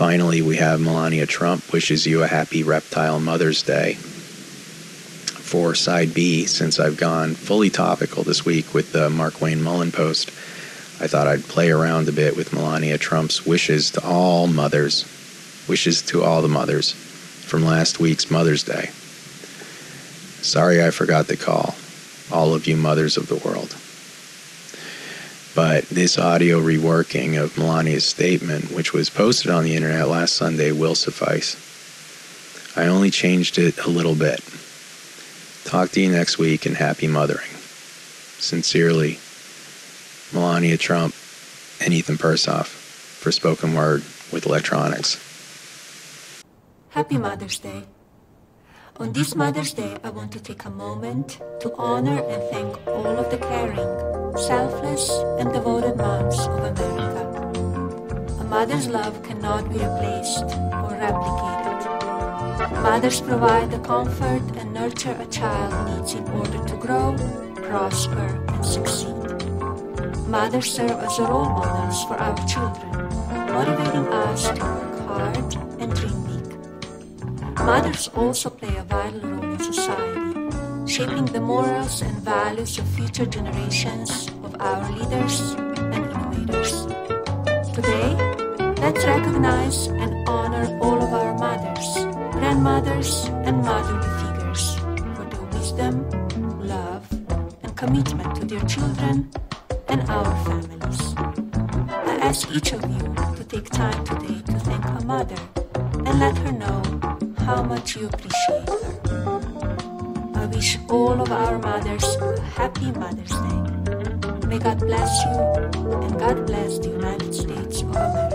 Finally, we have Melania Trump wishes you a happy Reptile Mother's Day. For side B, since I've gone fully topical this week with the Markwayne Mullin post, I thought I'd play around a bit with Melania Trump's wishes to all mothers, wishes to all the mothers from last week's Mother's Day. Sorry I forgot to call all of you mothers of the world. But this audio reworking of Melania's statement, which was posted on the internet last Sunday, will suffice. I only changed it a little bit. Talk to you next week and happy mothering. Sincerely, Melania Trump and Ethan Persoff for spoken word with electronics. Happy Mother's Day. On this Mother's Day, I want to take a moment to honor and thank all of the caring, selfless, and devoted moms of America. A mother's love cannot be replaced or replicated. Mothers provide the comfort and nurture a child needs in order to grow, prosper, and succeed. Mothers serve as role models for our children, motivating us to work hard and dream big. Mothers also play a vital role in society, shaping the morals and values of future generations of our leaders and innovators. Today, let's recognize and honor all of our mothers, grandmothers, and motherly figures for their wisdom, love, and commitment to their children and our families. I ask each of you to take time today to thank a mother and let her know how much you appreciate her. Wish all of our mothers a happy Mother's Day. May God bless you and God bless the United States of America.